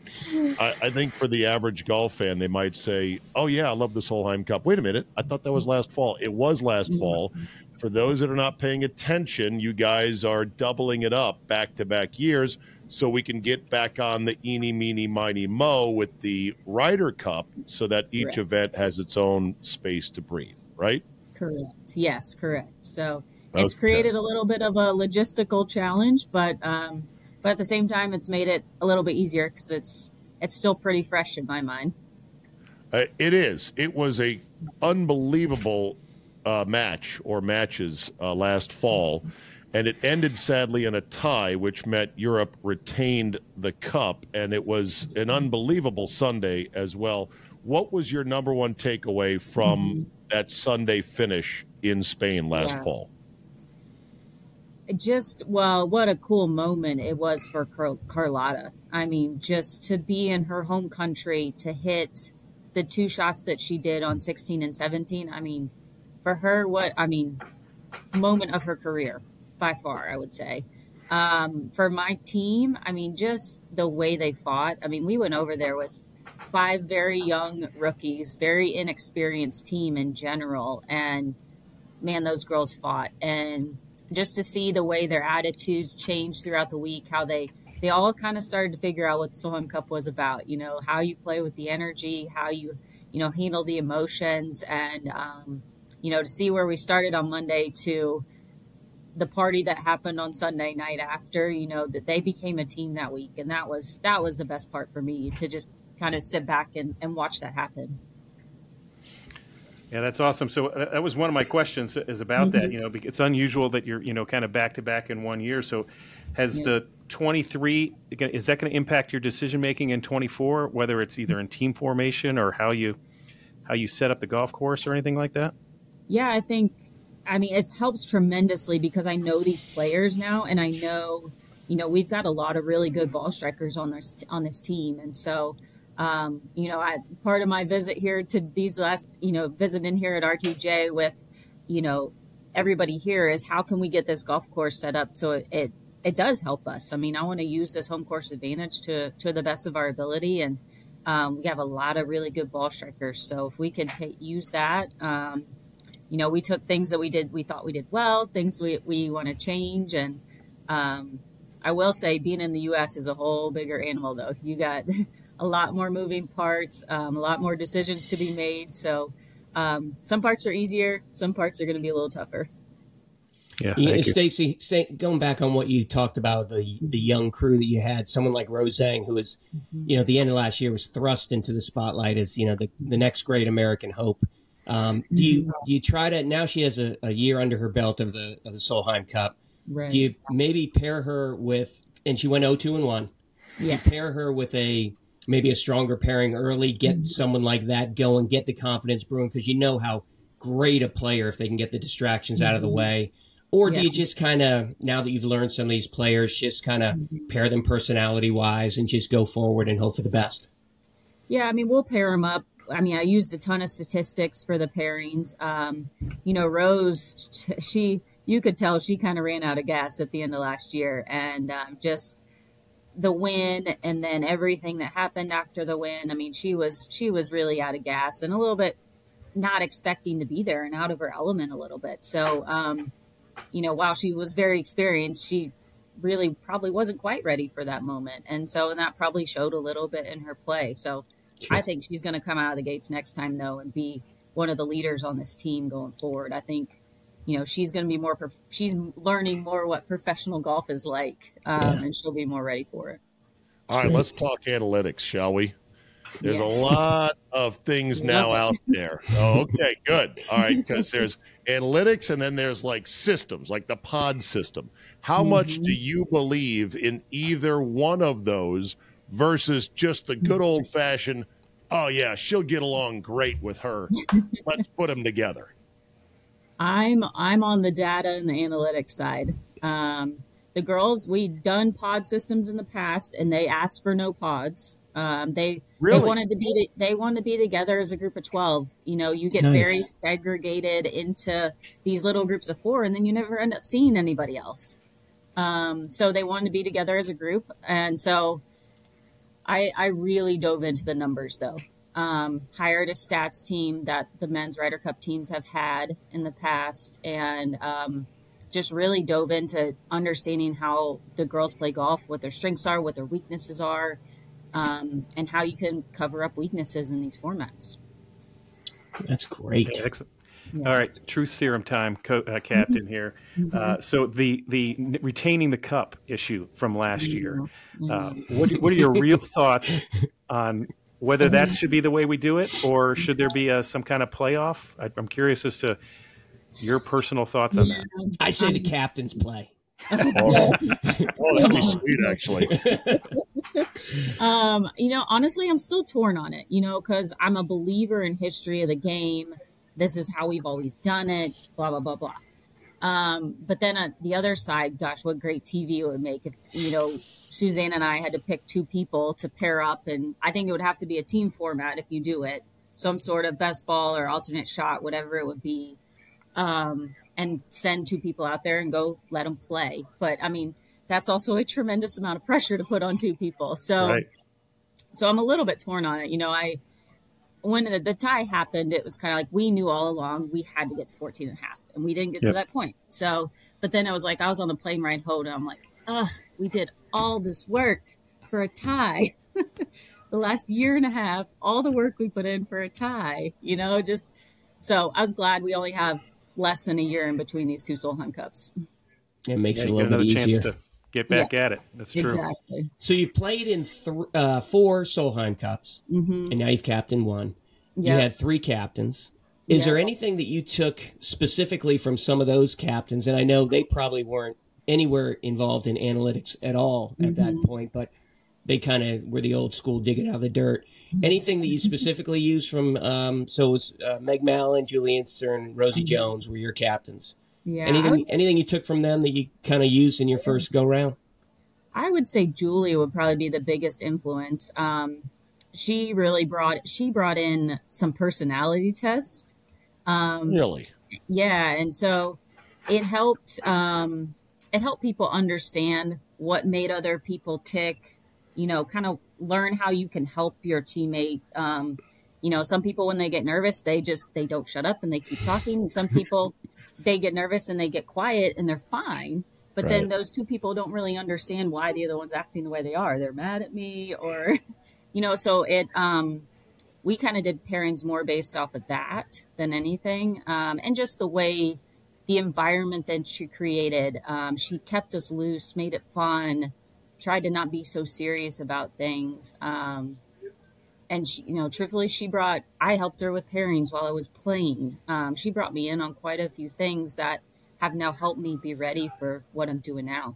I, I think for the average golf fan, they might say, "Oh yeah, I love the Solheim Cup." Wait a minute, I thought that was last fall. It was last mm. fall. For those that are not paying attention, you guys are doubling it up back to back years, so we can get back on the eeny, meeny, miny, mo with the Ryder Cup, so that each Correct. event has its own space to breathe. Right? Correct. Yes, correct. So it's created a little bit of a logistical challenge, but um, but at the same time, it's made it a little bit easier because it's it's still pretty fresh in my mind. Uh, it is. It was a unbelievable uh, match or matches uh, last fall, and it ended sadly in a tie, which meant Europe retained the cup, and it was an unbelievable Sunday as well. What was your number one takeaway from that Sunday finish in Spain last Yeah. fall? just well what a cool moment it was for Car- Carlota i mean just to be in her home country to hit the two shots that she did on 16 and 17 i mean for her what i mean moment of her career by far i would say um, for my team i mean just the way they fought i mean we went over there with five very young rookies very inexperienced team in general and man those girls fought and just to see the way their attitudes changed throughout the week, how they they all kind of started to figure out what the Solheim Cup was about. You know, how you play with the energy, how you you know handle the emotions, and um, you know to see where we started on Monday to the party that happened on Sunday night after. You know that they became a team that week, and that was that was the best part for me to just kind of sit back and, and watch that happen. Yeah, that's awesome. So uh, that was one of my questions is about that. You know, it's unusual that you're you know kind of back to back in one year. So has Yeah. the 23 is that going to impact your decision making in 24, whether it's either in team formation or how you how you set up the golf course or anything like that? yeah, I think I mean, it helps tremendously because I know these players now, and I know, you know, we've got a lot of really good ball strikers on this on this team, and so, um, you know, I part of my visit here to these last, you know, visiting here at RTJ with, you know, everybody here is how can we get this golf course set up so it it, it does help us. I mean, I want to use this home course advantage to to the best of our ability, and um, we have a lot of really good ball strikers. So if we can take use that. Um, you know, we took things that we did, we thought we did well, things we, we want to change. And um, I will say, being in the U.S. is a whole bigger animal, though. You got a lot more moving parts, um, a lot more decisions to be made. So um, some parts are easier, some parts are going to be a little tougher. Yeah, yeah Stacy, going back on what you talked about the the young crew that you had, someone like Rose Zhang, who was, mm-hmm. you know, at the end of last year was thrust into the spotlight as you know the the next great American hope. Um, do you mm-hmm. do you try to now she has a, a year under her belt of the of the Solheim Cup? Right. Do you maybe pair her with and she went 0-2 and 1. Yes. You pair her with a maybe a stronger pairing early, get mm-hmm. someone like that going, get the confidence brewing because you know how great a player if they can get the distractions mm-hmm. out of the mm-hmm. way. Or do you just kind of now that you've learned some of these players, just kind of mm-hmm. pair them personality wise and just go forward and hope for the best? Yeah, I mean we'll pair them up I mean, I used a ton of statistics for the pairings. Um, you know, Rose, she, you could tell she kind of ran out of gas at the end of last year, and um, just the win, and then everything that happened after the win. I mean, she was she was really out of gas and a little bit not expecting to be there and out of her element a little bit. So, um, you know, while she was very experienced, she really probably wasn't quite ready for that moment, and so and that probably showed a little bit in her play. So Sure. I think she's going to come out of the gates next time, though, and be one of the leaders on this team going forward. I think, you know, she's going to be more, prof- she's learning more what professional golf is like, um, yeah. and she'll be more ready for it. All right, let's talk analytics, shall we? There's yes. a lot of things now out there. Oh, okay, good. All right, because there's analytics and then there's like systems, like the pod system. How mm-hmm. much do you believe in either one of those versus just the good old fashioned, oh, yeah, she'll get along great with her. Let's put them together. I'm I'm on the data and the analytics side. Um, the girls we'd done pod systems in the past, and they asked for no pods. Um, they really? they wanted to be they wanted to be together as a group of twelve. You know, you get nice. very segregated into these little groups of four, and then you never end up seeing anybody else. Um, so they wanted to be together as a group, and so I, I really dove into the numbers though. Um, hired a stats team that the men's Ryder Cup teams have had in the past, and um, just really dove into understanding how the girls play golf, what their strengths are, what their weaknesses are, um, and how you can cover up weaknesses in these formats. That's great. Yeah, excellent. Yeah. All right, truth serum time, co- uh, Captain mm-hmm. here. Mm-hmm. Uh, so the the retaining the cup issue from last year. Mm-hmm. Uh, what what are your real thoughts on whether that should be the way we do it, or should there be a, some kind of playoff? I, am curious as to your personal thoughts on that. I say the captain's play. oh, oh, that'd be sweet, actually. um, you know, honestly, I'm still torn on it. You know, because I'm a believer in history of the game this is how we've always done it, blah, blah, blah, blah. Um, but then on the other side, gosh, what great TV it would make if, you know, Suzann and I had to pick two people to pair up. And I think it would have to be a team format if you do it. Some sort of best ball or alternate shot, whatever it would be. Um, and send two people out there and go let them play. But I mean, that's also a tremendous amount of pressure to put on two people. So, right. so I'm a little bit torn on it. You know, I, when the, the, tie happened, it was kind of like we knew all along we had to get to 14 and a half, and we didn't get yep. to that point. So, but then I was like, I was on the plane ride home, and I'm like, ugh, we did all this work for a tie. the last year and a half, all the work we put in for a tie, you know, just so I was glad we only have less than a year in between these two Solheim Cups. It makes yeah, it a little bit easier. To get back yeah. at it. That's true. Exactly. So you played in th- uh, four Solheim Cups, mm-hmm. and now you've captained one. Yep. You had three captains. Is yep. there anything that you took specifically from some of those captains? And I know they probably weren't anywhere involved in analytics at all at mm-hmm. that point, but they kind of were the old school dig it out of the dirt. Anything that you specifically use from um, so it was uh, Meg Mallon, Juli Inkster, Rosie Jones were your captains. Yeah. Anything would, say, anything you took from them that you kind of used in your first go round? I would say Juli would probably be the biggest influence. Um, she really brought she brought in some personality test. Um, Really? yeah, and so it helped um, it helped people understand what made other people tick. You know, kind of learn how you can help your teammate. Um, you know, some people when they get nervous, they just they don't shut up and they keep talking. And some people they get nervous and they get quiet and they're fine. But then those two people don't really understand why the other one's acting the way they are. They're mad at me or you know, so it um we kind of did pairings more based off of that than anything. Um, and just the way the environment that she created. Um, she kept us loose, made it fun, tried to not be so serious about things. Um, and she, you know, truthfully, she brought. I helped her with pairings while I was playing. Um, she brought me in on quite a few things that have now helped me be ready for what I'm doing now.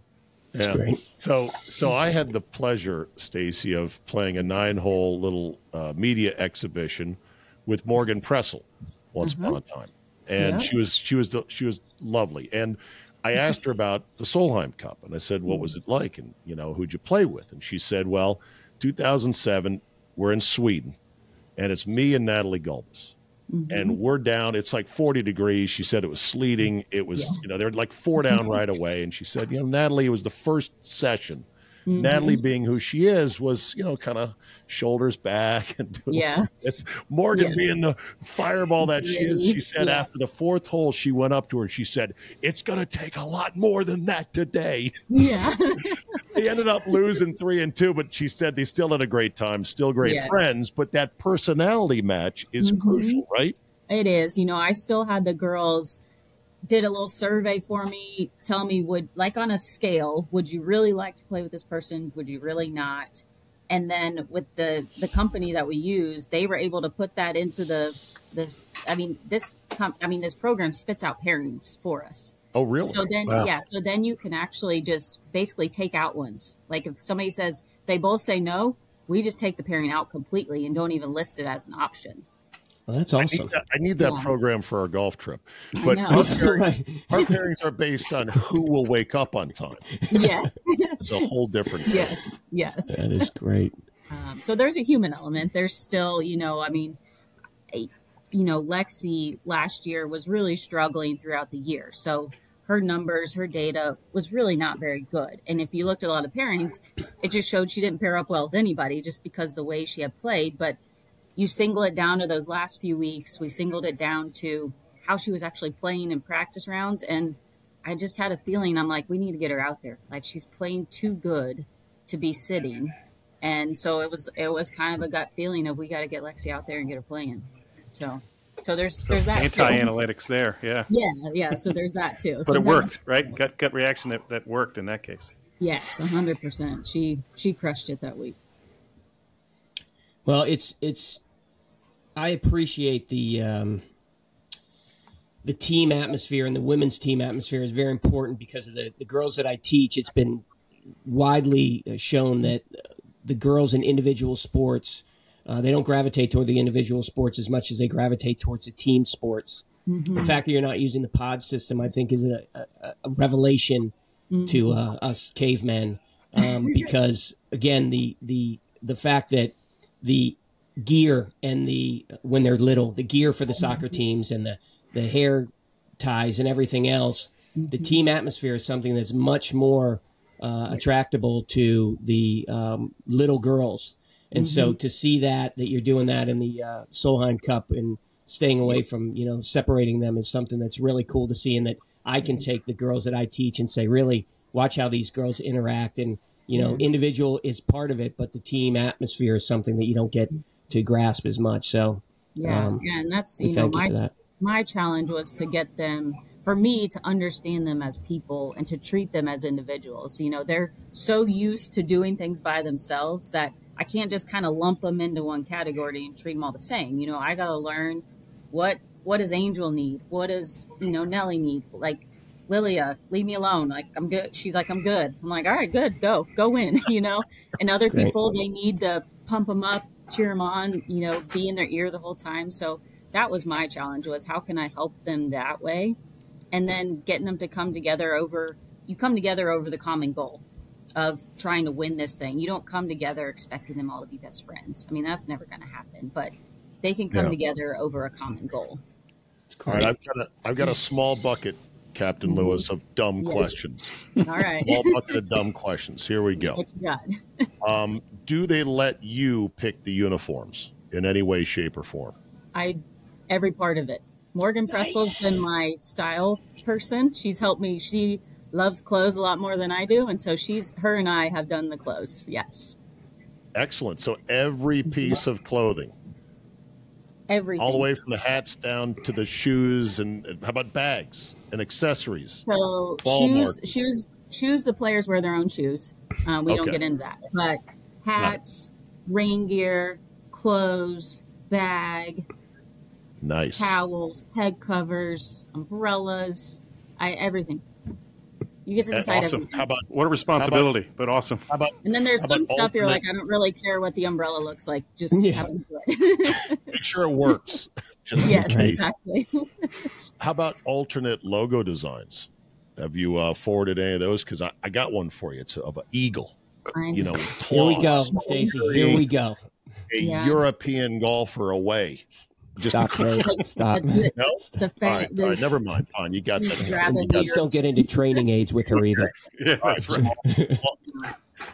Yeah. great. So, so I had the pleasure, Stacy, of playing a nine-hole little uh, media exhibition with Morgan Pressel once upon a time, and Yeah. she was she was she was lovely. And I asked her about the Solheim Cup, and I said, "What was mm. it like?" And you know, who'd you play with? And she said, "Well, 2007, we're in Sweden, and it's me and Natalie Gulbis." and mm-hmm. we're down. It's like 40 degrees. She said it was sleeting. It was, Yeah. you know, they're like four down right away. And she said, you know, Natalie, it was the first session. Natalie, being who she is, was, you know, kind of shoulders back and doing Yeah. it's Morgan Yeah. being the fireball that she is. She said Yeah. after the fourth hole, she went up to her and she said, It's going to take a lot more than that today. Yeah. They ended up losing three and two, but she said they still had a great time, still great Yes. friends. But that personality match is Mhm. crucial, right? It is. You know, I still had the girls did a little survey for me, tell me would like on a scale, would you really like to play with this person? Would you really not? And then with the the company that we use, they were able to put that into the this. I mean, this com- I mean, this program spits out pairings for us. Oh, really? So then, Wow. yeah, so then you can actually just basically take out ones. Like if somebody says they both say no, we just take the pairing out completely and don't even list it as an option. Well, that's I awesome. need that, I need that Yeah. program for our golf trip. But our pairings, our pairings are based on who will wake up on time. yes, It's a whole different. thing. yes, yes. That is great. Um, so there's a human element. There's still, you know, I mean, I- you know, Lexi last year was really struggling throughout the year. So her numbers, her data was really not very good. And if you looked at a lot of pairings, it just showed she didn't pair up well with anybody just because the way she had played. But you single it down to those last few weeks. We singled it down to how she was actually playing in practice rounds. And I just had a feeling I'm like, we need to get her out there. Like she's playing too good to be sitting. And so it was it was kind of a gut feeling of we got to get Lexi out there and get her playing. So so there's there's that. Anti analytics there, yeah. Yeah, yeah. So there's that too. But it worked, right? Gut gut reaction that, that worked in that case. Yes, hundred percent. She she crushed it that week. Well, it's it's. I appreciate the um, the team atmosphere and the women's team atmosphere is very important because of the the girls that I teach. It's been widely uh, shown that uh, the girls in individual sports uh, they don't gravitate toward the individual sports as much as they gravitate towards the team sports. The fact that you're not using the pod system, I think, is a, a, a revelation to uh, us cavemen, um, because again, the the the fact that the gear and the when they're little, the gear for the soccer teams and the the hair ties and everything else, the team atmosphere is something that's much more uh, attractable to the um, little girls. And so to see that that you're doing that in the uh, Solheim Cup and staying away from you know separating them is something that's really cool to see, and that I can take the girls that I teach and say, really watch how these girls interact, and you know, individual is part of it, but the team atmosphere is something that you don't get to grasp as much. So Yeah, Um, yeah, and that's you know thank you my my challenge was to get them for me to understand them as people and to treat them as individuals. You know they're so used to doing things by themselves that i can't just kind of lump them into one category and treat them all the same. You know i got to learn what what does angel need? What does you know nelly need? Like lilia leave me alone. Like i'm good. She's like i'm good. I'm like all right good. Go. Go in. you know? And other Great. people they need to pump them up cheer them on, you know, be in their ear the whole time. So that was my challenge was how can I help them that way? And then getting them to come together over you come together over the common goal of trying to win this thing. You don't come together expecting them all to be best friends. I mean, that's never going to happen, but they can come Yeah. together over a common goal. All right, I've got a I've got a small bucket, Captain Lewis, of dumb Yes. questions. All right. Small bucket of dumb questions. Here we go. what you got? Um, do they let you pick the uniforms in any way, shape, or form? I every part of it. Morgan Pressel's been my style person. She's helped me. She loves clothes a lot more than I do, and so she's her and I have done the clothes. Yes, Excellent. So every piece of clothing, everything. all the way from the hats down to the shoes, and and how about bags and accessories? So Ball shoes, mark. shoes, shoes. The players wear their own shoes. Uh, we don't get into that. But hats, rain gear, clothes, bag, Nice. towels, head covers, umbrellas, I everything. You get to That's decide awesome. everything. How about What a responsibility, but awesome. how about And then there's some about stuff you're like, I don't really care what the umbrella looks like. Just Yeah. have it. make sure it works? Just yes, in case. exactly. How about alternate logo designs? Have you uh, forwarded any of those? Because I, I got one for you. It's of an eagle. Fine. You know, with Here we go. Stacy. Here we go. A Yeah. European golfer away. Just Stop, Faye. Stop. the, no. the, All fa- right, the all right, never mind. Fine, you got that. Grabbing And please don't get into training aids with her either. Yeah, that's right.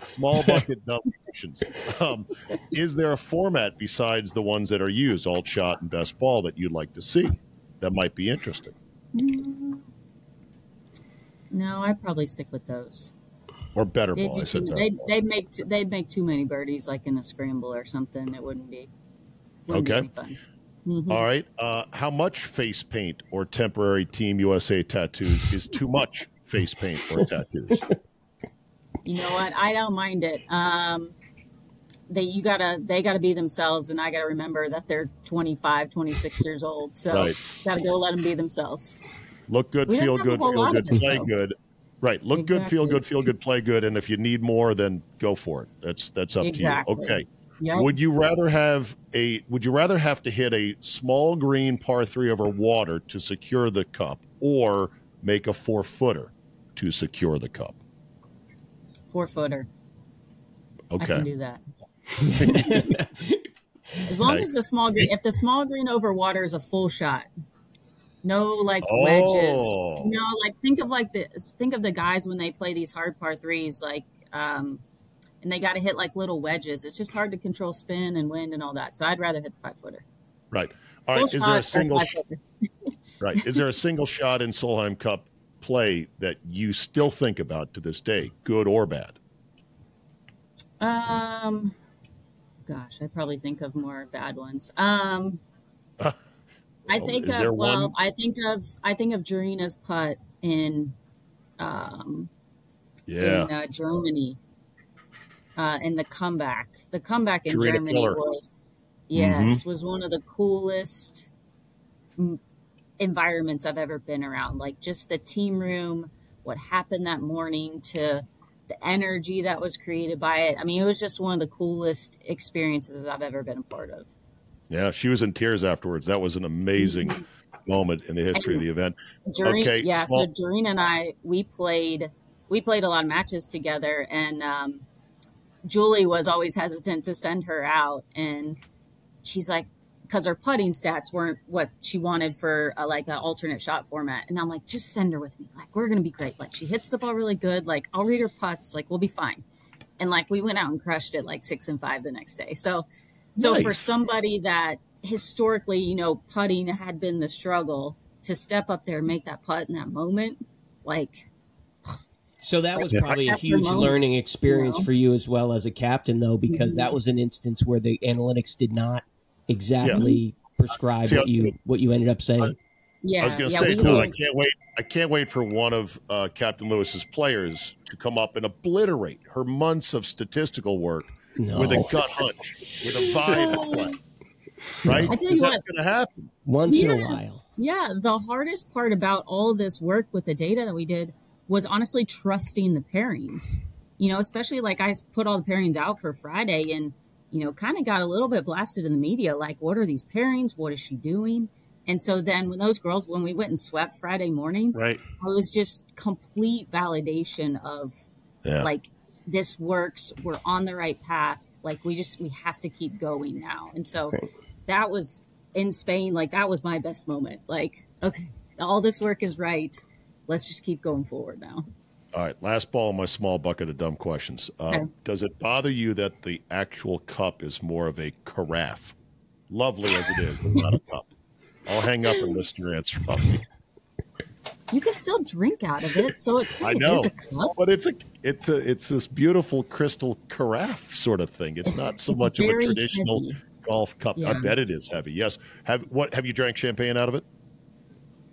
Small, small bucket dumb questions. Um, is there a format besides the ones that are used, alt shot and best ball, that you'd like to see that might be interesting? No, I'd probably stick with those. Or better They'd, ball? do I said they'd, they'd make t- they'd make too many birdies, like in a scramble or something. It wouldn't be. Wouldn't Okay. Be any fun. Mhm. All right. Uh, how much face paint or temporary Team USA tattoos is too much face paint or tattoos? You know what? I don't mind it. Um, they you gotta they gotta be themselves, and I gotta remember that they're 25, 26 years old. So Right. gotta go let them be themselves. Look good, We feel good, feel good, it, play though. good. Right. Look good, feel good, feel good, play good. And if you need more, then go for it. That's that's up Exactly. to you. Okay. Yep. Would you rather have a would you rather have to hit a small green par three over water to secure the cup or make a four footer to secure the cup? Four footer. Okay. I can do that. As long as the small green, if the small green over water is a full shot, no like wedges. Oh. You know, like think of like the think of the guys when they play these hard par threes, like um, and they got to hit like little wedges. It's just hard to control spin and wind and all that. So I'd rather hit the five footer. Right. All Full right. Is there a single sh- right? Is there a single shot in Solheim Cup play that you still think about to this day, good or bad? Um, gosh, I probably think of more bad ones. Um, I Oh, think of well, one? I think of I think of Gerina's putt in um Yeah. in uh, Germany. Uh, in the comeback, the comeback in Germany was yes Mm-hmm. was one of the coolest environments I've ever been around. Like just the team room, what happened that morning to the energy that was created by it. I mean, it was just one of the coolest experiences that I've ever been a part of. Yeah, she was in tears afterwards. That was an amazing moment in the history of the event. Gerina, Okay, yeah. small- So Gerina and I, we played, we played a lot of matches together, and um, Juli was always hesitant to send her out, and she's like, because her putting stats weren't what she wanted for a, like an alternate shot format, and I'm like, just send her with me. Like we're gonna be great. Like she hits the ball really good. Like I'll read her putts. Like we'll be fine. And like we went out and crushed it like six and five the next day. So, so for somebody that historically, you know, putting had been the struggle to step up there and make that putt in that moment, like So that was probably a huge learning experience for you as well as a captain, though, because Mhm. that was an instance where the analytics did not exactly prescribe See, I- what you what you ended up saying. yeah, I was going to yeah, say, we Bill, were- I can't wait. I can't wait for one of uh, Captain Lewis's players to come up and obliterate her months of statistical work No, with a gut hunch, with a vibe play. Right? I tell you Because that's what- going to happen. once in a while. Yeah, the hardest part about all this work with the data that we did was honestly trusting the pairings. You know, especially like I put all the pairings out for Friday and you know, kind of got a little bit blasted in the media. Like, what are these pairings? What is she doing? And so then when those girls, when we went and swept Friday morning, Right. it was just complete validation of Yeah. like this works. We're on the right path. Like we just we have to keep going now. And so Right. that was in Spain. Like that was my best moment. Like okay, all this work is right. Let's just keep going forward now. All right, last ball in my small bucket of dumb questions. Uh, Okay. Does it bother you that the actual cup is more of a carafe? Lovely as it is, not a cup. I'll hang up and listen to your answer. Buffy. You can still drink out of it, so it I know, is a cup. but it's a it's a it's this beautiful crystal carafe sort of thing. It's not so It's much of a traditional heavy. golf cup. I bet it is heavy. Yes. Have what? Have you drank champagne out of it?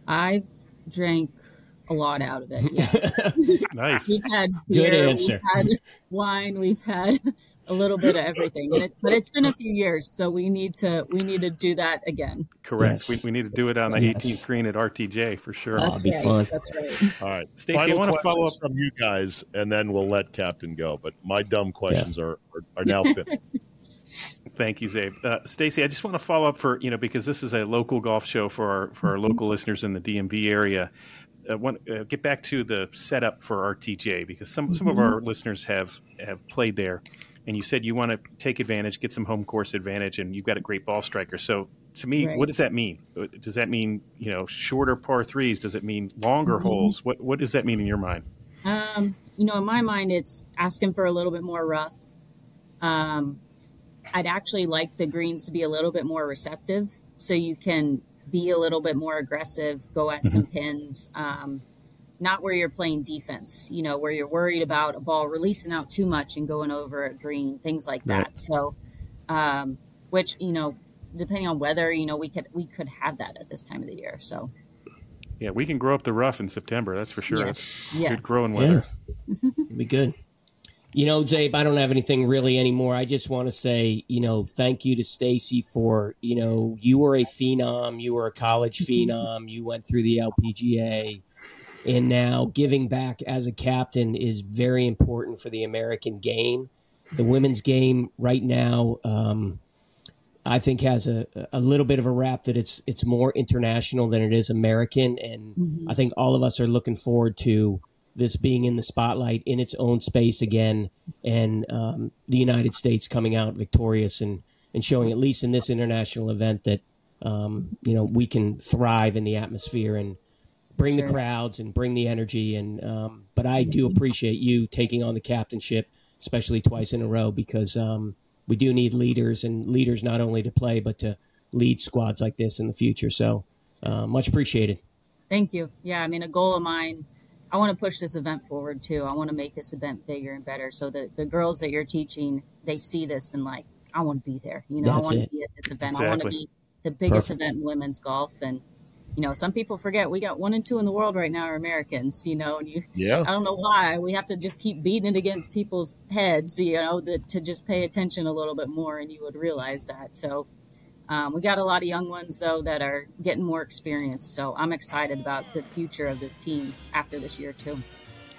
I've drank a lot out of it. Yeah. Nice. We've had Good beer, answer. We've had wine. We've had a little bit of everything. And it, but it's been a few years, so we need to we need to do that again. Correct. Yes. We, we need to do it on the Yes. 18th green at RTJ for sure. That's it'd be right. fun. That's right. All right, Stacey, I wanna follow questions from you guys, and then we'll let Captain go. But my dumb questions are, are are now finished. Thank you, Zabe. Uh, Stacy, I just want to follow up for you know because this is a local golf show for our for our local listeners in the DMV area. Uh, want, uh, get back to the setup for RTJ because some some of our listeners have have played there, and you said you want to take advantage, get some home course advantage, and you've got a great ball striker. So to me, Right. what does that mean? Uh, Does that mean you know shorter par threes? Does it mean longer Mhm. holes? What what does that mean in your mind? Um, you know, in my mind, it's asking for a little bit more rough. Um, I'd actually like the greens to be a little bit more receptive, so you can be a little bit more aggressive, go at some pins. Um, not where you're playing defense, you know, where you're worried about a ball releasing out too much and going over a green, things like that. So, um, which you know, depending on weather, you know, we could we could have that at this time of the year. So, Yeah, we can grow up the rough in September. That's for sure. yes, That's yes. good growing weather. It'd be good. You know, Zabe, I don't have anything really anymore. I just want to say, you know, thank you to Stacy for, you know, you were a phenom, you were a college phenom, you went through the LPGA, and now giving back as a captain is very important for the American game. The women's game right now, um, I think has a, a little bit of a rap that it's it's more international than it is American, and Mhm. I think all of us are looking forward to this being in the spotlight in its own space again, and um, the United States coming out victorious and and showing at least in this international event that um, you know we can thrive in the atmosphere and bring the crowds and bring the energy and um, but I do appreciate you taking on the captainship, especially twice in a row because um, we do need leaders and leaders not only to play but to lead squads like this in the future. So uh, much appreciated. Thank you. Yeah, I mean, a goal of mine, I want to push this event forward too. I want to make this event bigger and better so that the girls that you're teaching, they see this and like, I want to be there. You know, That's I want it. to be at this event. I want to be the biggest Perfect. event in women's golf. And, you know, some people forget we got one and two in the world right now are Americans, you know, and you, Yeah. I don't know why we have to just keep beating it against people's heads, you know, that to just pay attention a little bit more and you would realize that. So, um, we got a lot of young ones though that are getting more experience. So I'm excited about the future of this team after this year too.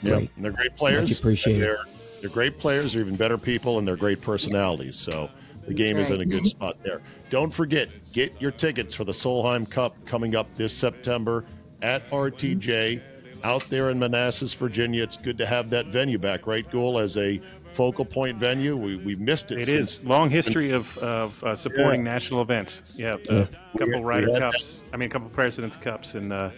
Yeah, Great. and they're great players. Much appreciated. and They're they're great players. They're even better people, and they're great personalities. So the That's game is in a good spot there. Don't forget, get your tickets for the Solheim Cup coming up this September at RTJ out there in Manassas, Virginia. It's good to have that venue back, right, Gould, as a focal point venue. We we missed it. It since, is long history of, of uh, supporting national events. Yeah, a couple We- we Ryder had Cups. I mean, a couple Presidents Cups and uh,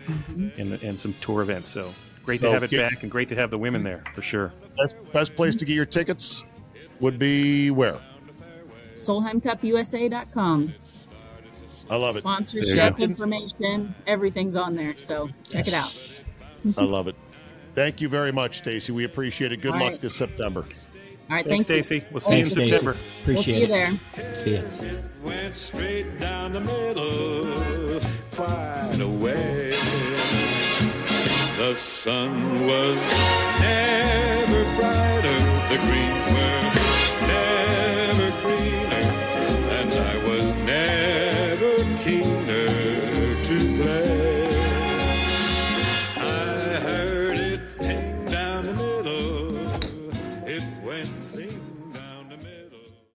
and and some tour events. So great So to have it get- back and great to have the women there for sure. best, best place to get your tickets would be where? SolheimCupUSA.com. I love it. Sponsorship information, everything's on there. So check it out. I love it. Thank you very much, Stacy. We appreciate it. Good All luck right. this September. All right, Thanks, thanks. Stacy. We'll see you in Thanks, Stacy. September. We'll see you there. See ya. It went straight down the middle, quite away. The sun was never brighter, the greens